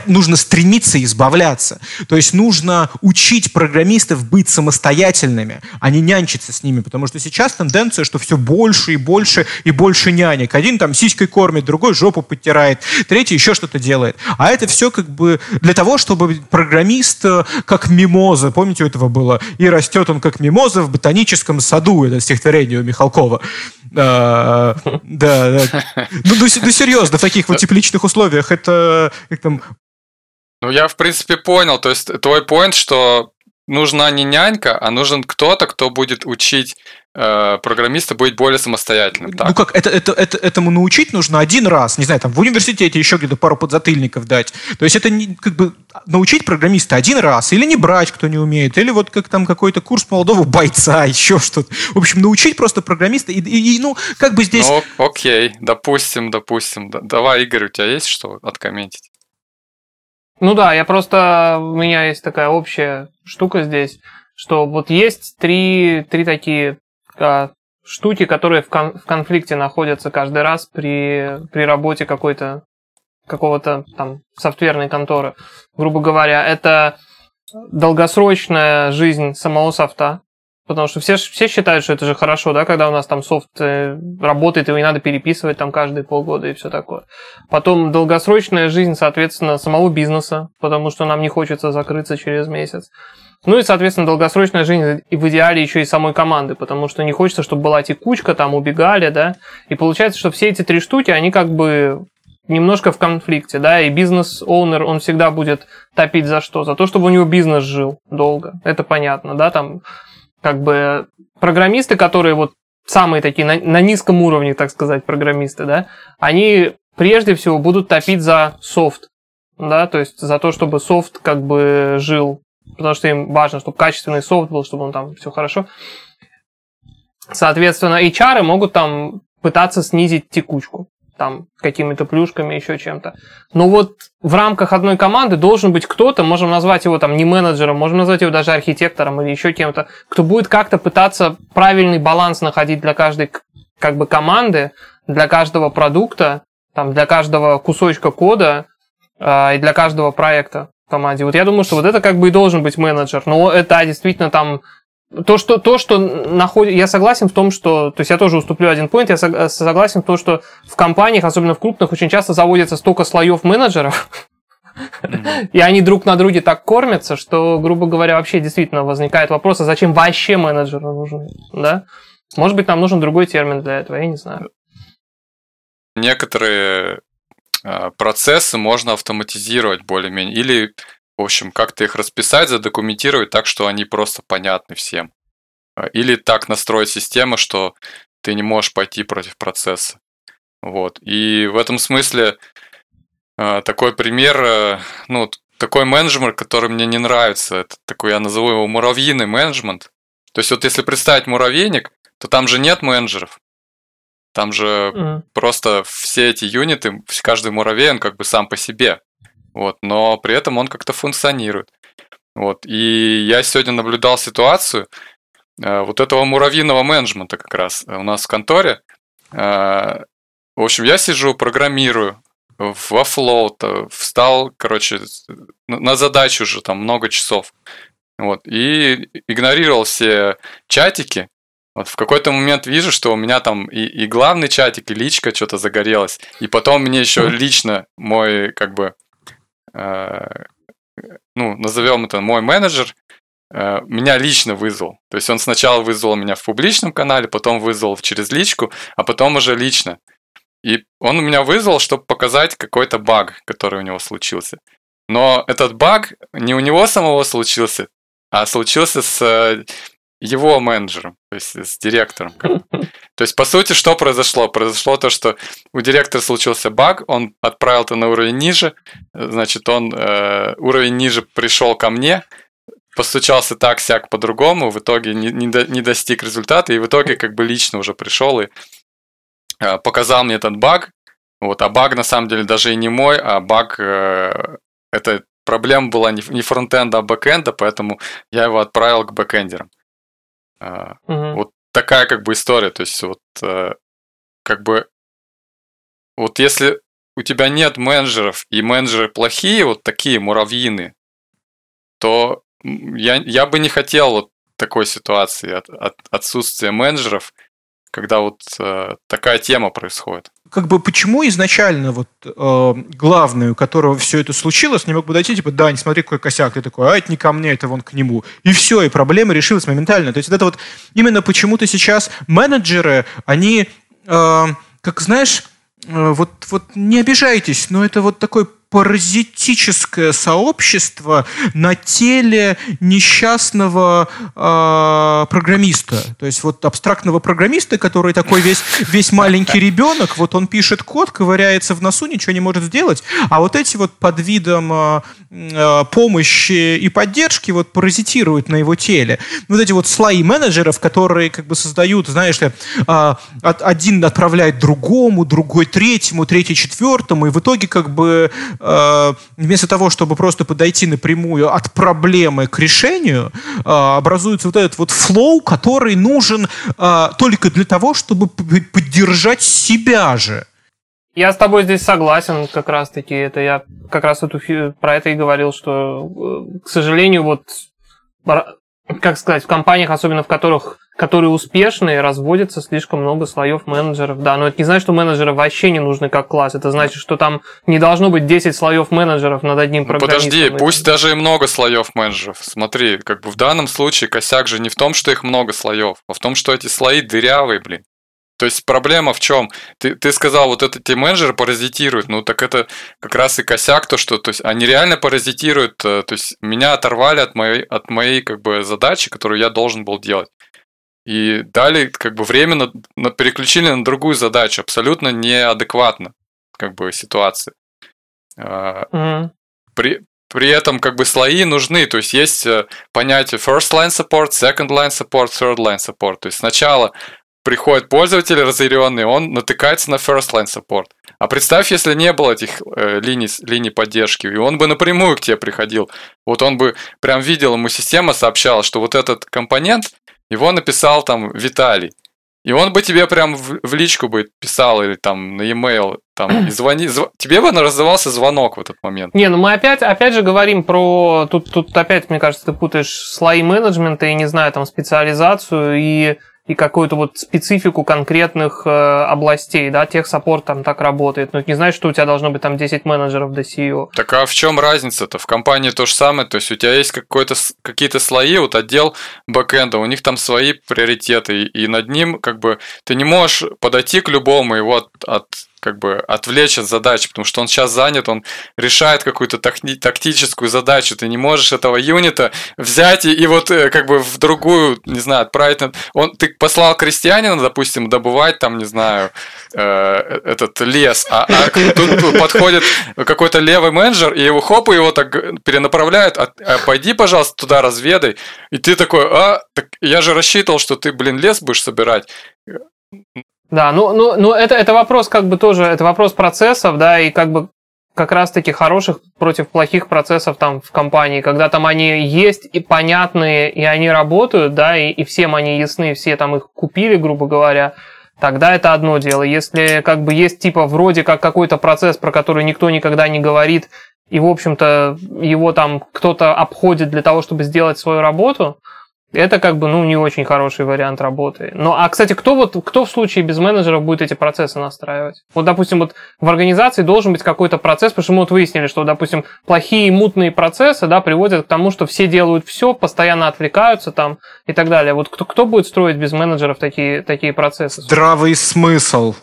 нужно стремиться избавляться. То есть нужно учить программистов быть самостоятельными, а не нянчиться с ними, потому что сейчас тенденция, что все больше и больше и больше нянек. Один там сиськой кормит, другой жопу подтирает, третий еще что-то делает. А это все как бы для того, чтобы программист э, как мимоза, помните, у этого было, и растет он как мимоза в ботаническом саду, это стихотворение у Михалкова. Да, да. Ну, серьезно, в таких вот тепличных условиях это как там ну, я, в принципе, понял. То есть, твой поинт, что нужна не нянька, а нужен кто-то, кто будет учить э, программиста быть более самостоятельным. Так? Ну как, это, это, это, этому научить нужно один раз, не знаю, там в университете еще где-то пару подзатыльников дать. То есть это не, как бы научить программиста один раз, или не брать, кто не умеет, или вот как там какой-то курс молодого (laughs) бойца, еще что-то. В общем, научить просто программиста и, и, и ну, как бы здесь... Ну, окей, допустим, допустим. Давай, Игорь, у тебя есть что откомментить? Ну да, я просто... У меня есть такая общая штука здесь, что вот есть три, три такие а, штуки, которые в, кон, в конфликте находятся каждый раз при, при работе какой-то какого-то там софтверной конторы. Грубо говоря, это долгосрочная жизнь самого софта, Потому что все, все считают, что это же хорошо, да, когда у нас там софт э, работает, его не надо переписывать там каждые полгода и все такое. Потом долгосрочная жизнь, соответственно, самого бизнеса, потому что нам не хочется закрыться через месяц. Ну и, соответственно, долгосрочная жизнь и в идеале еще и самой команды, потому что не хочется, чтобы была текучка, там убегали, да. И получается, что все эти три штуки, они как бы немножко в конфликте, да, и бизнес-оунер, он всегда будет топить за что? За то, чтобы у него бизнес жил долго. Это понятно, да, там как бы программисты, которые вот самые такие на, на низком уровне, так сказать, программисты, да, они прежде всего будут топить за софт, да, то есть за то, чтобы софт как бы жил, потому что им важно, чтобы качественный софт был, чтобы он там все хорошо. Соответственно, HR могут там пытаться снизить текучку там какими-то плюшками, еще чем-то. Но вот в рамках одной команды должен быть кто-то, можем назвать его там не менеджером, можем назвать его даже архитектором или еще кем-то, кто будет как-то пытаться правильный баланс находить для каждой как бы команды, для каждого продукта, там, для каждого кусочка кода э, и для каждого проекта в команде. Вот я думаю, что вот это как бы и должен быть менеджер. Но это действительно там то, что, то, что находит... Я согласен в том, что... То есть я тоже уступлю один point. Я согласен в том, что в компаниях, особенно в крупных, очень часто заводится столько слоев менеджеров, (laughs) и они друг на друге так кормятся, что, грубо говоря, вообще действительно возникает вопрос, а зачем вообще менеджеру нужен? Да? Может быть, нам нужен другой термин для этого, я не знаю. Некоторые а, процессы можно автоматизировать более-менее. Или в общем, как-то их расписать, задокументировать так, что они просто понятны всем. А, или так настроить систему, что ты не можешь пойти против процесса. Вот. И в этом смысле а, такой пример, э, ну, такой менеджмент, который мне не нравится, это такой, я назову его муравьиный менеджмент. То есть вот если представить муравейник, то там же нет менеджеров. Там же mm. просто все эти юниты, каждый муравей, он как бы сам по себе. Вот, но при этом он как-то функционирует. Вот, и я сегодня наблюдал ситуацию э, вот этого муравьиного менеджмента как раз у нас в конторе. Э, в общем, я сижу, программирую во э, встал, короче, на задачу уже там много часов. Вот, и игнорировал все чатики, вот в какой-то момент вижу, что у меня там и, и главный чатик, и личка что-то загорелась. И потом мне еще лично мой, как бы, Э, ну, назовем это мой менеджер, э, меня лично вызвал. То есть он сначала вызвал меня в публичном канале, потом вызвал через личку, а потом уже лично. И он меня вызвал, чтобы показать какой-то баг, который у него случился. Но этот баг не у него самого случился, а случился с э, его менеджером, то есть с директором. То есть, по сути, что произошло? Произошло то, что у директора случился баг, он отправил это на уровень ниже, значит, он э, уровень ниже пришел ко мне, постучался так сяк по-другому, в итоге не, не, до, не достиг результата, и в итоге как бы лично уже пришел и э, показал мне этот баг. Вот, а баг на самом деле даже и не мой, а баг э, это проблема была не, не фронтенда, а бэкенда, поэтому я его отправил к бэкендерам. Угу. Вот такая как бы история, то есть вот э, как бы вот если у тебя нет менеджеров, и менеджеры плохие, вот такие муравьины, то я, я бы не хотел вот такой ситуации, от, от отсутствия менеджеров, когда вот э, такая тема происходит. Как бы почему изначально вот э, главный, у которого все это случилось, не мог подойти, типа, да, не смотри, какой косяк, ты такой, а это не ко мне, это вон к нему. И все, и проблема решилась моментально. То есть это вот именно почему-то сейчас менеджеры, они, э, как знаешь, э, вот, вот не обижайтесь, но это вот такой паразитическое сообщество на теле несчастного э, программиста. То есть вот абстрактного программиста, который такой весь, весь маленький ребенок, вот он пишет код, ковыряется в носу, ничего не может сделать. А вот эти вот под видом э, помощи и поддержки вот паразитируют на его теле. Вот эти вот слои менеджеров, которые как бы создают, знаешь э, один отправляет другому, другой третьему, третий четвертому, и в итоге как бы вместо того, чтобы просто подойти напрямую от проблемы к решению, э, образуется вот этот вот флоу, который нужен э, только для того, чтобы поддержать себя же. Я с тобой здесь согласен, как раз таки. Это я как раз эту, про это и говорил, что, к сожалению, вот как сказать, в компаниях, особенно в которых которые успешные, разводятся слишком много слоев менеджеров. Да, но это не значит, что менеджеры вообще не нужны как класс. Это значит, что там не должно быть 10 слоев менеджеров над одним ну, программистом. Подожди, пусть даже и много слоев менеджеров. Смотри, как бы в данном случае косяк же не в том, что их много слоев, а в том, что эти слои дырявые, блин. То есть проблема в чем? Ты, ты сказал, вот эти менеджеры паразитируют. Ну, так это как раз и косяк, то, что то есть, они реально паразитируют. Э, то есть меня оторвали от моей, от моей как бы, задачи, которую я должен был делать и дали как бы временно на, переключили на другую задачу, абсолютно неадекватно как бы ситуации. Mm-hmm. При, при этом как бы слои нужны, то есть есть э, понятие first line support, second line support, third line support. То есть сначала приходит пользователь разъяренный, он натыкается на first line support. А представь, если не было этих э, линий, линий поддержки, и он бы напрямую к тебе приходил. Вот он бы прям видел, ему система сообщала, что вот этот компонент его написал там Виталий. И он бы тебе прям в, в личку бы писал или там на e-mail, там, и (clears throat) звони, зв... тебе бы раздавался звонок в этот момент. Не, ну мы опять, опять же говорим про, тут, тут опять, мне кажется, ты путаешь слои менеджмента и, не знаю, там, специализацию и и какую-то вот специфику конкретных э, областей, да, тех саппорт там так работает. Но это не значит, что у тебя должно быть там 10 менеджеров до CEO. Так а в чем разница-то? В компании то же самое, то есть у тебя есть какой-то, какие-то слои, вот отдел бэкэнда, у них там свои приоритеты, и над ним как бы ты не можешь подойти к любому его от, от как бы отвлечь от задачи, потому что он сейчас занят, он решает какую-то тактическую задачу. Ты не можешь этого юнита взять и, и вот э, как бы в другую, не знаю, отправить. На... Он, ты послал крестьянина, допустим, добывать там, не знаю, э, этот лес, а, а тут подходит какой-то левый менеджер, и его хоп, и его так перенаправляют, а, а пойди, пожалуйста, туда разведай. И ты такой, а, так я же рассчитывал, что ты, блин, лес будешь собирать. Да, ну, ну, ну это, это вопрос как бы тоже, это вопрос процессов, да, и как бы как раз-таки хороших против плохих процессов там в компании, когда там они есть и понятные, и они работают, да, и, и всем они ясны, все там их купили, грубо говоря, тогда это одно дело. Если как бы есть типа вроде как какой-то процесс, про который никто никогда не говорит, и, в общем-то, его там кто-то обходит для того, чтобы сделать свою работу, это как бы, ну, не очень хороший вариант работы. Ну, а, кстати, кто вот, кто в случае без менеджеров будет эти процессы настраивать? Вот, допустим, вот в организации должен быть какой-то процесс, потому что мы вот выяснили, что, допустим, плохие мутные процессы, да, приводят к тому, что все делают все, постоянно отвлекаются там и так далее. Вот кто, кто будет строить без менеджеров такие, такие процессы? Здравый смысл.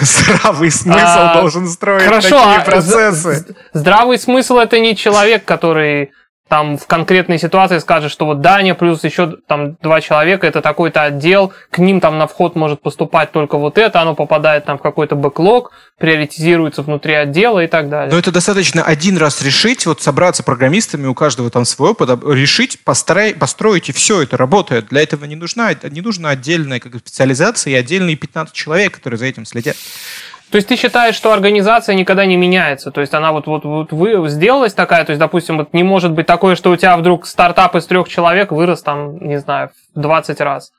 Здравый смысл а, должен строить хорошо, такие а процессы. Здравый смысл это не человек, который там в конкретной ситуации скажет, что вот Даня плюс еще там два человека, это такой-то отдел, к ним там на вход может поступать только вот это, оно попадает там в какой-то бэклог, приоритизируется внутри отдела и так далее. Но это достаточно один раз решить, вот собраться программистами, у каждого там свой опыт, решить, построить, построить и все, это работает. Для этого не нужна, не нужна отдельная как, специализация и отдельные 15 человек, которые за этим следят. То есть ты считаешь, что организация никогда не меняется? То есть она вот, вот, вот вы сделалась такая, то есть, допустим, вот не может быть такое, что у тебя вдруг стартап из трех человек вырос там, не знаю, в 20 раз.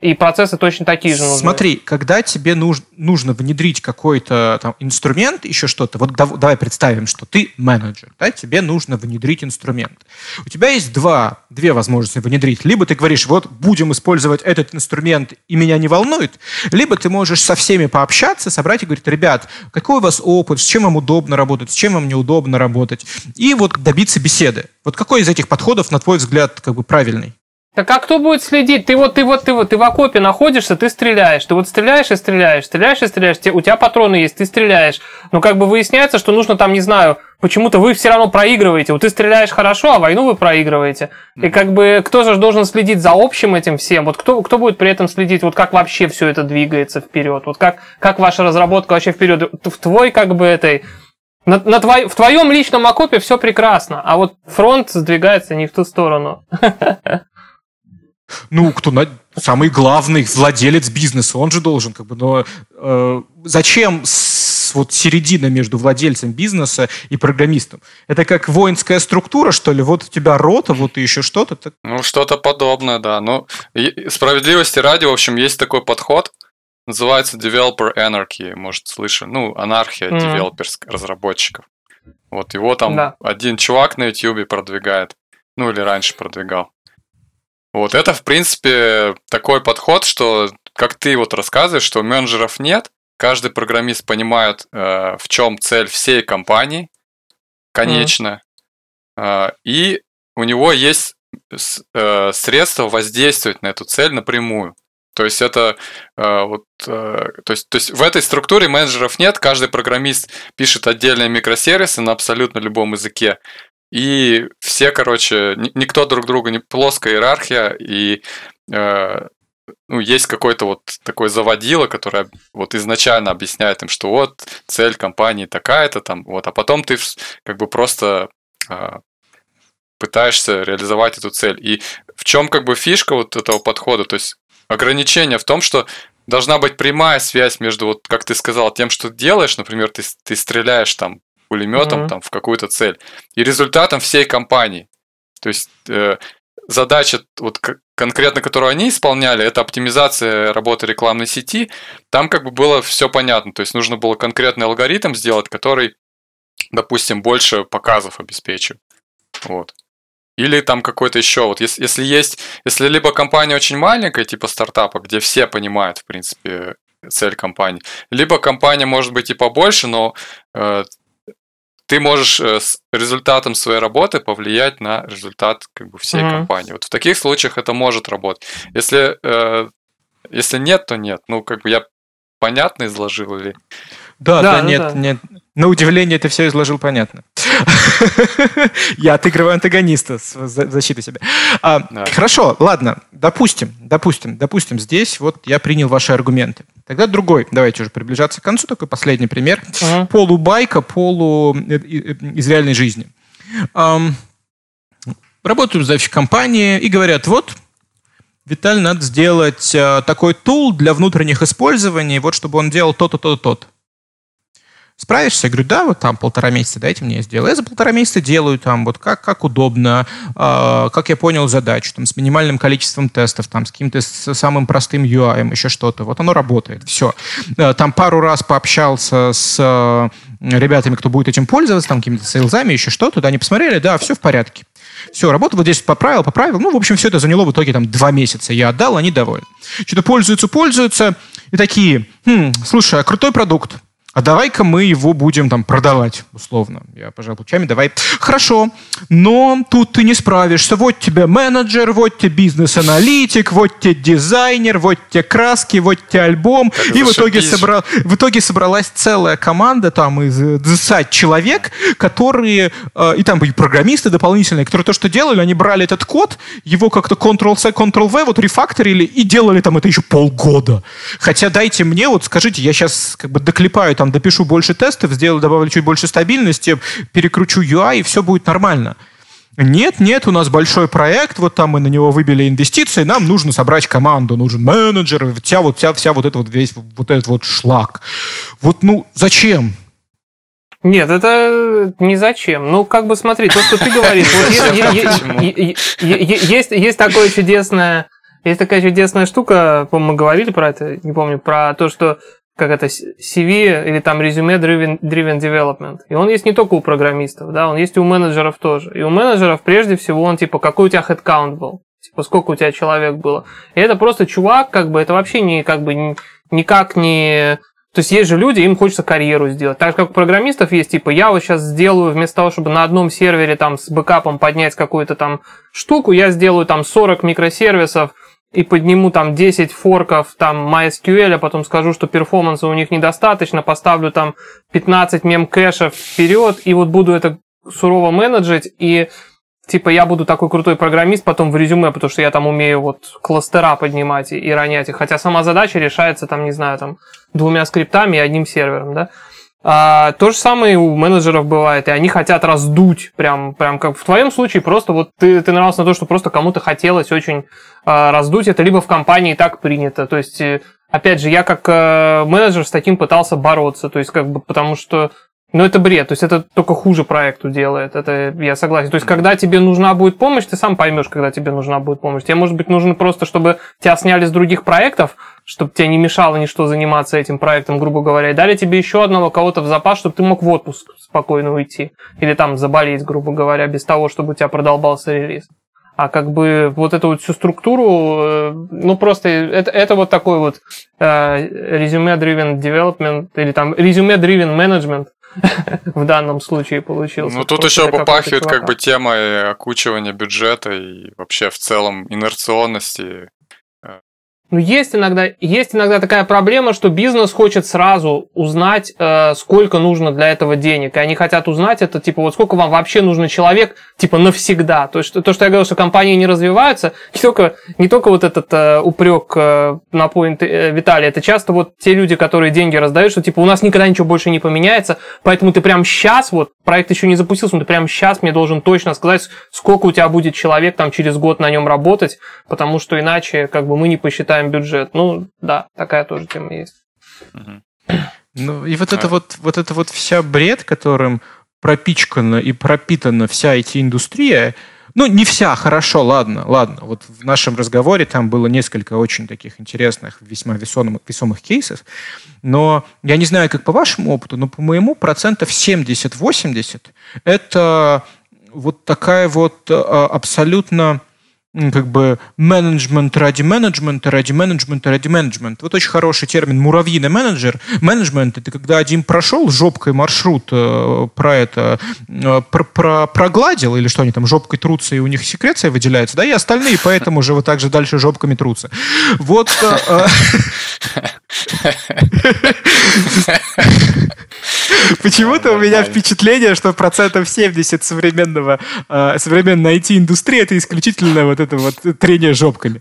И процессы точно такие же нужны. Смотри, когда тебе нуж, нужно внедрить какой-то там инструмент, еще что-то, вот дав, давай представим, что ты менеджер, да, тебе нужно внедрить инструмент. У тебя есть два, две возможности внедрить. Либо ты говоришь, вот будем использовать этот инструмент, и меня не волнует, либо ты можешь со всеми пообщаться, собрать и говорить, ребят, какой у вас опыт, с чем вам удобно работать, с чем вам неудобно работать, и вот добиться беседы. Вот какой из этих подходов, на твой взгляд, как бы правильный? Так а кто будет следить? Ты вот, ты вот, ты вот, ты в окопе находишься, ты стреляешь. Ты вот стреляешь и стреляешь, стреляешь и стреляешь. У тебя патроны есть, ты стреляешь. Но как бы выясняется, что нужно там, не знаю, почему-то вы все равно проигрываете. Вот ты стреляешь хорошо, а войну вы проигрываете. И как бы кто же должен следить за общим этим всем? Вот кто, кто будет при этом следить, вот как вообще все это двигается вперед? Вот как, как ваша разработка вообще вперед? В твой как бы этой на, на твой, в твоем личном окопе все прекрасно, а вот фронт сдвигается не в ту сторону. (laughs) Ну, кто на... самый главный владелец бизнеса, он же должен, как бы, но э, зачем с, вот середина между владельцем бизнеса и программистом? Это как воинская структура, что ли? Вот у тебя рота, вот и еще что-то. Так... Ну, что-то подобное, да. Ну, справедливости ради, в общем, есть такой подход, называется Developer Anarchy, может, слышали. Ну, анархия mm-hmm. девелоперских разработчиков. Вот его там да. один чувак на YouTube продвигает. Ну, или раньше продвигал. Вот это, в принципе, такой подход, что, как ты вот рассказываешь, что менеджеров нет, каждый программист понимает, э, в чем цель всей компании, конечно, mm. э, и у него есть э, средства воздействовать на эту цель напрямую. То есть это э, вот, э, то есть, то есть в этой структуре менеджеров нет, каждый программист пишет отдельные микросервисы на абсолютно любом языке, и все, короче, никто друг друга не плоская иерархия, и э, ну, есть какой-то вот такой заводила, который вот изначально объясняет им, что вот цель компании такая-то там, вот, а потом ты как бы просто э, пытаешься реализовать эту цель. И в чем как бы фишка вот этого подхода, то есть ограничение в том, что должна быть прямая связь между, вот как ты сказал, тем, что ты делаешь, например, ты, ты стреляешь там пулеметом mm-hmm. там в какую-то цель. И результатом всей компании. То есть э, задача, вот конкретно которую они исполняли, это оптимизация работы рекламной сети. Там как бы было все понятно. То есть нужно было конкретный алгоритм сделать, который, допустим, больше показов обеспечивает. Вот. Или там какой-то еще. Вот если, если есть, если либо компания очень маленькая, типа стартапа, где все понимают, в принципе, цель компании, либо компания может быть и побольше, но э, ты можешь э, с результатом своей работы повлиять на результат как бы всей mm-hmm. компании. Вот в таких случаях это может работать. Если э, если нет, то нет. Ну как бы я понятно изложил или да, да, да, ну нет, да. нет. На удивление это все изложил понятно. (laughs) Я отыгрываю антагониста в защиту себя. А, хорошо, ладно, допустим, допустим, допустим, здесь вот я принял ваши аргументы. Тогда другой, давайте уже приближаться к концу, такой последний пример. Полубайка, полу э, э, из реальной жизни. Работают в компании и говорят, вот, Виталь, надо сделать э, такой тул для внутренних использований, вот чтобы он делал то-то, то-то, то-то. Справишься? Я говорю, да, вот там полтора месяца дайте мне, я сделаю. Я за полтора месяца делаю там вот как, как удобно, э, как я понял задачу, там с минимальным количеством тестов, там с каким-то с самым простым UI, еще что-то. Вот оно работает, все. Э, там пару раз пообщался с э, ребятами, кто будет этим пользоваться, там какими-то сейлзами, еще что-то, да, они посмотрели, да, все в порядке. Все, работа вот здесь поправил, поправил. Ну, в общем, все это заняло в итоге там два месяца. Я отдал, они довольны. Что-то пользуются, пользуются. И такие, хм, слушай, а крутой продукт. А давай-ка мы его будем там продавать, условно. Я пожал плечами, давай. Хорошо, но тут ты не справишься. Вот тебе менеджер, вот тебе бизнес-аналитик, вот тебе дизайнер, вот тебе краски, вот тебе альбом. Как и в итоге, собра... в итоге собралась целая команда там из э, 20 человек, которые, э, и там были программисты дополнительные, которые то, что делали, они брали этот код, его как-то Ctrl-C, Ctrl-V, вот рефакторили и делали там это еще полгода. Хотя дайте мне, вот скажите, я сейчас как бы доклепаю, там допишу больше тестов, сделаю, добавлю чуть больше стабильности, перекручу UI, и все будет нормально. Нет, нет, у нас большой проект, вот там мы на него выбили инвестиции, нам нужно собрать команду, нужен менеджер, вся вот, вся, вся вот этот вот весь вот этот вот шлак. Вот, ну, зачем? Нет, это не зачем. Ну, как бы смотри, то, что ты говоришь, есть такое чудесное, есть такая чудесная штука, по-моему, мы говорили про это, не помню, про то, что как это, CV или там резюме driven, driven development. И он есть не только у программистов, да, он есть и у менеджеров тоже. И у менеджеров прежде всего он типа, какой у тебя headcount был, типа, сколько у тебя человек было. И это просто чувак, как бы, это вообще не, как бы, ни- никак не... То есть есть же люди, им хочется карьеру сделать. Так же, как у программистов есть, типа, я вот сейчас сделаю, вместо того, чтобы на одном сервере там с бэкапом поднять какую-то там штуку, я сделаю там 40 микросервисов, и подниму там 10 форков там MySQL, а потом скажу, что перформанса у них недостаточно, поставлю там 15 мем кэшев вперед, и вот буду это сурово менеджить, и типа я буду такой крутой программист потом в резюме, потому что я там умею вот кластера поднимать и, и ронять их. Хотя сама задача решается там, не знаю, там двумя скриптами и одним сервером, да. А, то же самое у менеджеров бывает, и они хотят раздуть, прям, прям как в твоем случае, просто вот ты, ты нравился на то, что просто кому-то хотелось очень а, раздуть это, либо в компании так принято. То есть, э, опять же, я как э, менеджер с таким пытался бороться, то есть, как бы, потому что ну, это бред, то есть это только хуже проекту делает, это я согласен. То есть, когда тебе нужна будет помощь, ты сам поймешь, когда тебе нужна будет помощь. Тебе, может быть, нужно просто, чтобы тебя сняли с других проектов, чтобы тебе не мешало ничто заниматься этим проектом, грубо говоря, и дали тебе еще одного кого-то в запас, чтобы ты мог в отпуск спокойно уйти. Или там заболеть, грубо говоря, без того, чтобы у тебя продолбался релиз. А как бы вот эту вот всю структуру, э, ну просто это, это вот такой вот резюме-driven development или там резюме-driven management (laughs) в данном случае получился. Ну, тут еще попахивает как бы темой окучивания бюджета и вообще в целом инерционности. Ну, есть иногда, есть иногда такая проблема, что бизнес хочет сразу узнать, э, сколько нужно для этого денег. И они хотят узнать это, типа, вот сколько вам вообще нужно человек, типа, навсегда. То есть, то, что я говорил, что компании не развиваются, (laughs) не только, не только вот этот э, упрек э, на поинт э, Виталия, это часто вот те люди, которые деньги раздают, что, типа, у нас никогда ничего больше не поменяется, поэтому ты прям сейчас, вот, проект еще не запустился, но ты прям сейчас мне должен точно сказать, сколько у тебя будет человек там через год на нем работать, потому что иначе, как бы, мы не посчитаем бюджет. Ну, да, такая тоже тема есть. Ну, и вот это вот, вот это вот вся бред, которым пропичкана и пропитана вся IT-индустрия, ну, не вся, хорошо, ладно, ладно. Вот в нашем разговоре там было несколько очень таких интересных, весьма весомых, весомых кейсов, но я не знаю, как по вашему опыту, но по моему процентов 70-80 это вот такая вот а, абсолютно как бы менеджмент ради менеджмента, ради менеджмента, ради менеджмента. Вот очень хороший термин муравьиный менеджер. Менеджмент это когда один прошел жопкой маршрут э, про это, э, про, про- прогладил, или что они там жопкой трутся, и у них секреция выделяется, да, и остальные поэтому же вот так же дальше жопками трутся. Вот э, э, (laughs) Почему-то у меня впечатление, что процентов 70 современного, э, современной IT-индустрии это исключительно вот это вот трение жопками.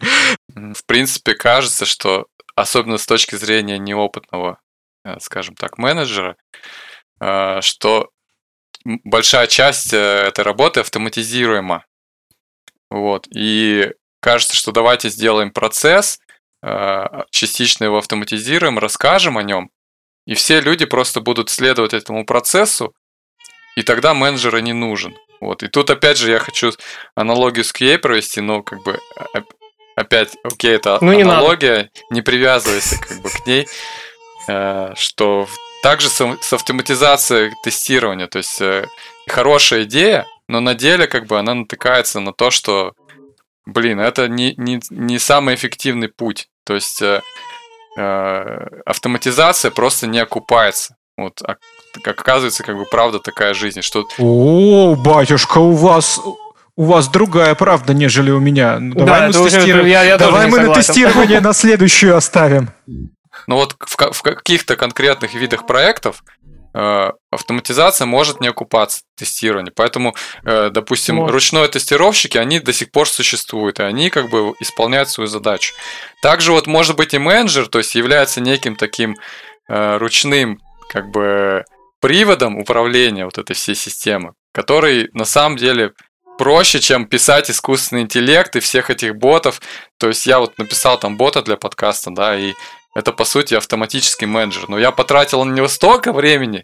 В принципе, кажется, что особенно с точки зрения неопытного, э, скажем так, менеджера, э, что большая часть э, этой работы автоматизируема. Вот. И кажется, что давайте сделаем процесс, частично его автоматизируем, расскажем о нем, и все люди просто будут следовать этому процессу, и тогда менеджера не нужен. Вот. И тут опять же я хочу аналогию с QA провести, но как бы оп- опять, окей, это Ну, не надо. аналогия, не привязывайся как бы к ней, э, что также с, автоматизацией тестирования, то есть э, хорошая идея, но на деле как бы она натыкается на то, что, блин, это не, не, не самый эффективный путь, то есть э, автоматизация просто не окупается. Вот, а как оказывается, как бы правда такая жизнь, что... О, батюшка, у вас у вас другая правда, нежели у меня. Ну, давай Да, мы, тестиров- я- я давай мы на тестирование на следующую оставим. Ну вот в, в каких-то конкретных видах проектов э, автоматизация может не окупаться тестирование. Поэтому, э, допустим, Может. ручные тестировщики, они до сих пор существуют, и они как бы исполняют свою задачу. Также вот может быть и менеджер, то есть является неким таким э, ручным как бы приводом управления вот этой всей системы, который на самом деле проще, чем писать искусственный интеллект и всех этих ботов. То есть я вот написал там бота для подкаста, да, и это по сути автоматический менеджер. Но я потратил на него столько времени,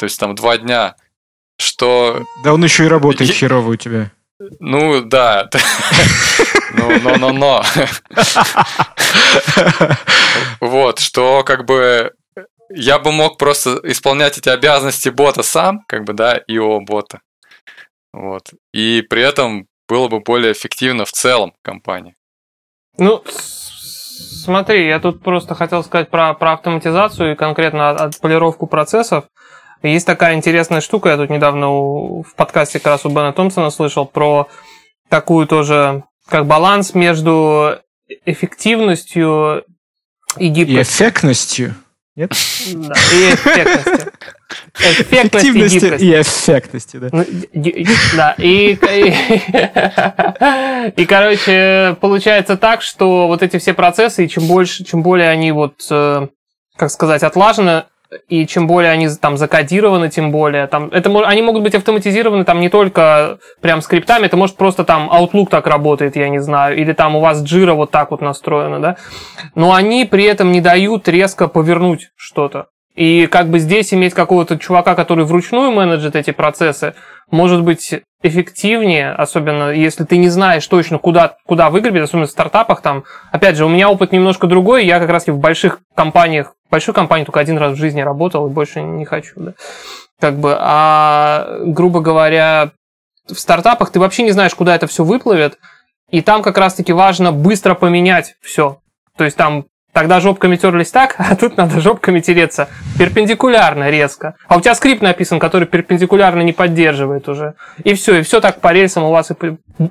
то есть там два дня, что, Да он еще и работает Я- херово у тебя. ну да, ну, (laughs) но, но, но. (laughs) Вот, что как бы я бы мог просто исполнять эти обязанности бота сам, как бы, да, ИО бота. Вот. И при этом было бы более эффективно в целом компании. Ну, смотри, я тут просто хотел сказать про, про автоматизацию и конкретно от- отполировку процессов. Есть такая интересная штука, я тут недавно у- в подкасте как раз у Бена Томпсона слышал про такую тоже, как баланс между эффективностью и И гибкостью. Да, и эффектностью. Эффектность и Эффективности и эффектности, да. Ну, Да, и, и, (laughs) и, короче, получается так, что вот эти все процессы, и чем больше, чем более они вот, э, как сказать, отлажены, и чем более они там закодированы, тем более там, это, они могут быть автоматизированы там не только прям скриптами, это может просто там Outlook так работает, я не знаю, или там у вас Jira вот так вот настроено, да, но они при этом не дают резко повернуть что-то. И как бы здесь иметь какого-то чувака, который вручную менеджит эти процессы, может быть эффективнее, особенно если ты не знаешь точно, куда, куда выгребет, особенно в стартапах там. Опять же, у меня опыт немножко другой, я как раз в больших компаниях, в большой компании только один раз в жизни работал и больше не хочу, да. Как бы, а, грубо говоря, в стартапах ты вообще не знаешь, куда это все выплывет, и там как раз-таки важно быстро поменять все. То есть там тогда жопками терлись так, (laughs) а тут надо жопками тереться перпендикулярно резко. А у тебя скрипт написан, который перпендикулярно не поддерживает уже. И все, и все так по рельсам у вас и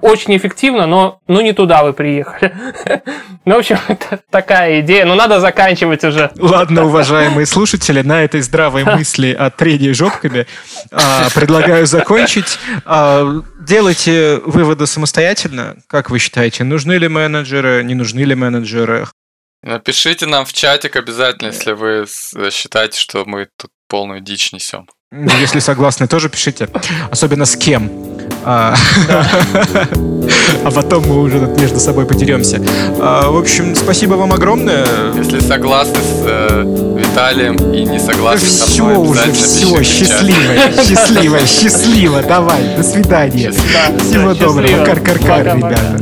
очень эффективно, но, но не туда вы приехали. (laughs) Ну, в общем, (laughs) это такая идея. Но надо заканчивать уже. Ладно, уважаемые слушатели, на этой здравой мысли о трении жопками а, предлагаю закончить. А, делайте выводы самостоятельно. Как вы считаете, нужны ли менеджеры, не нужны ли менеджеры? Напишите нам в чатик обязательно, если вы с- считаете, что мы тут полную дичь несем. Ну, Если согласны, тоже пишите. Особенно с кем. А (laughs) а потом мы уже тут между собой потеремся. А, В общем, спасибо вам огромное. Если согласны с э, Виталием и не согласны со Все мной, уже, все, счастливо, счастливо, счастливо. Давай, до свидания. Всего доброго. Кар-кар-кар, ребята.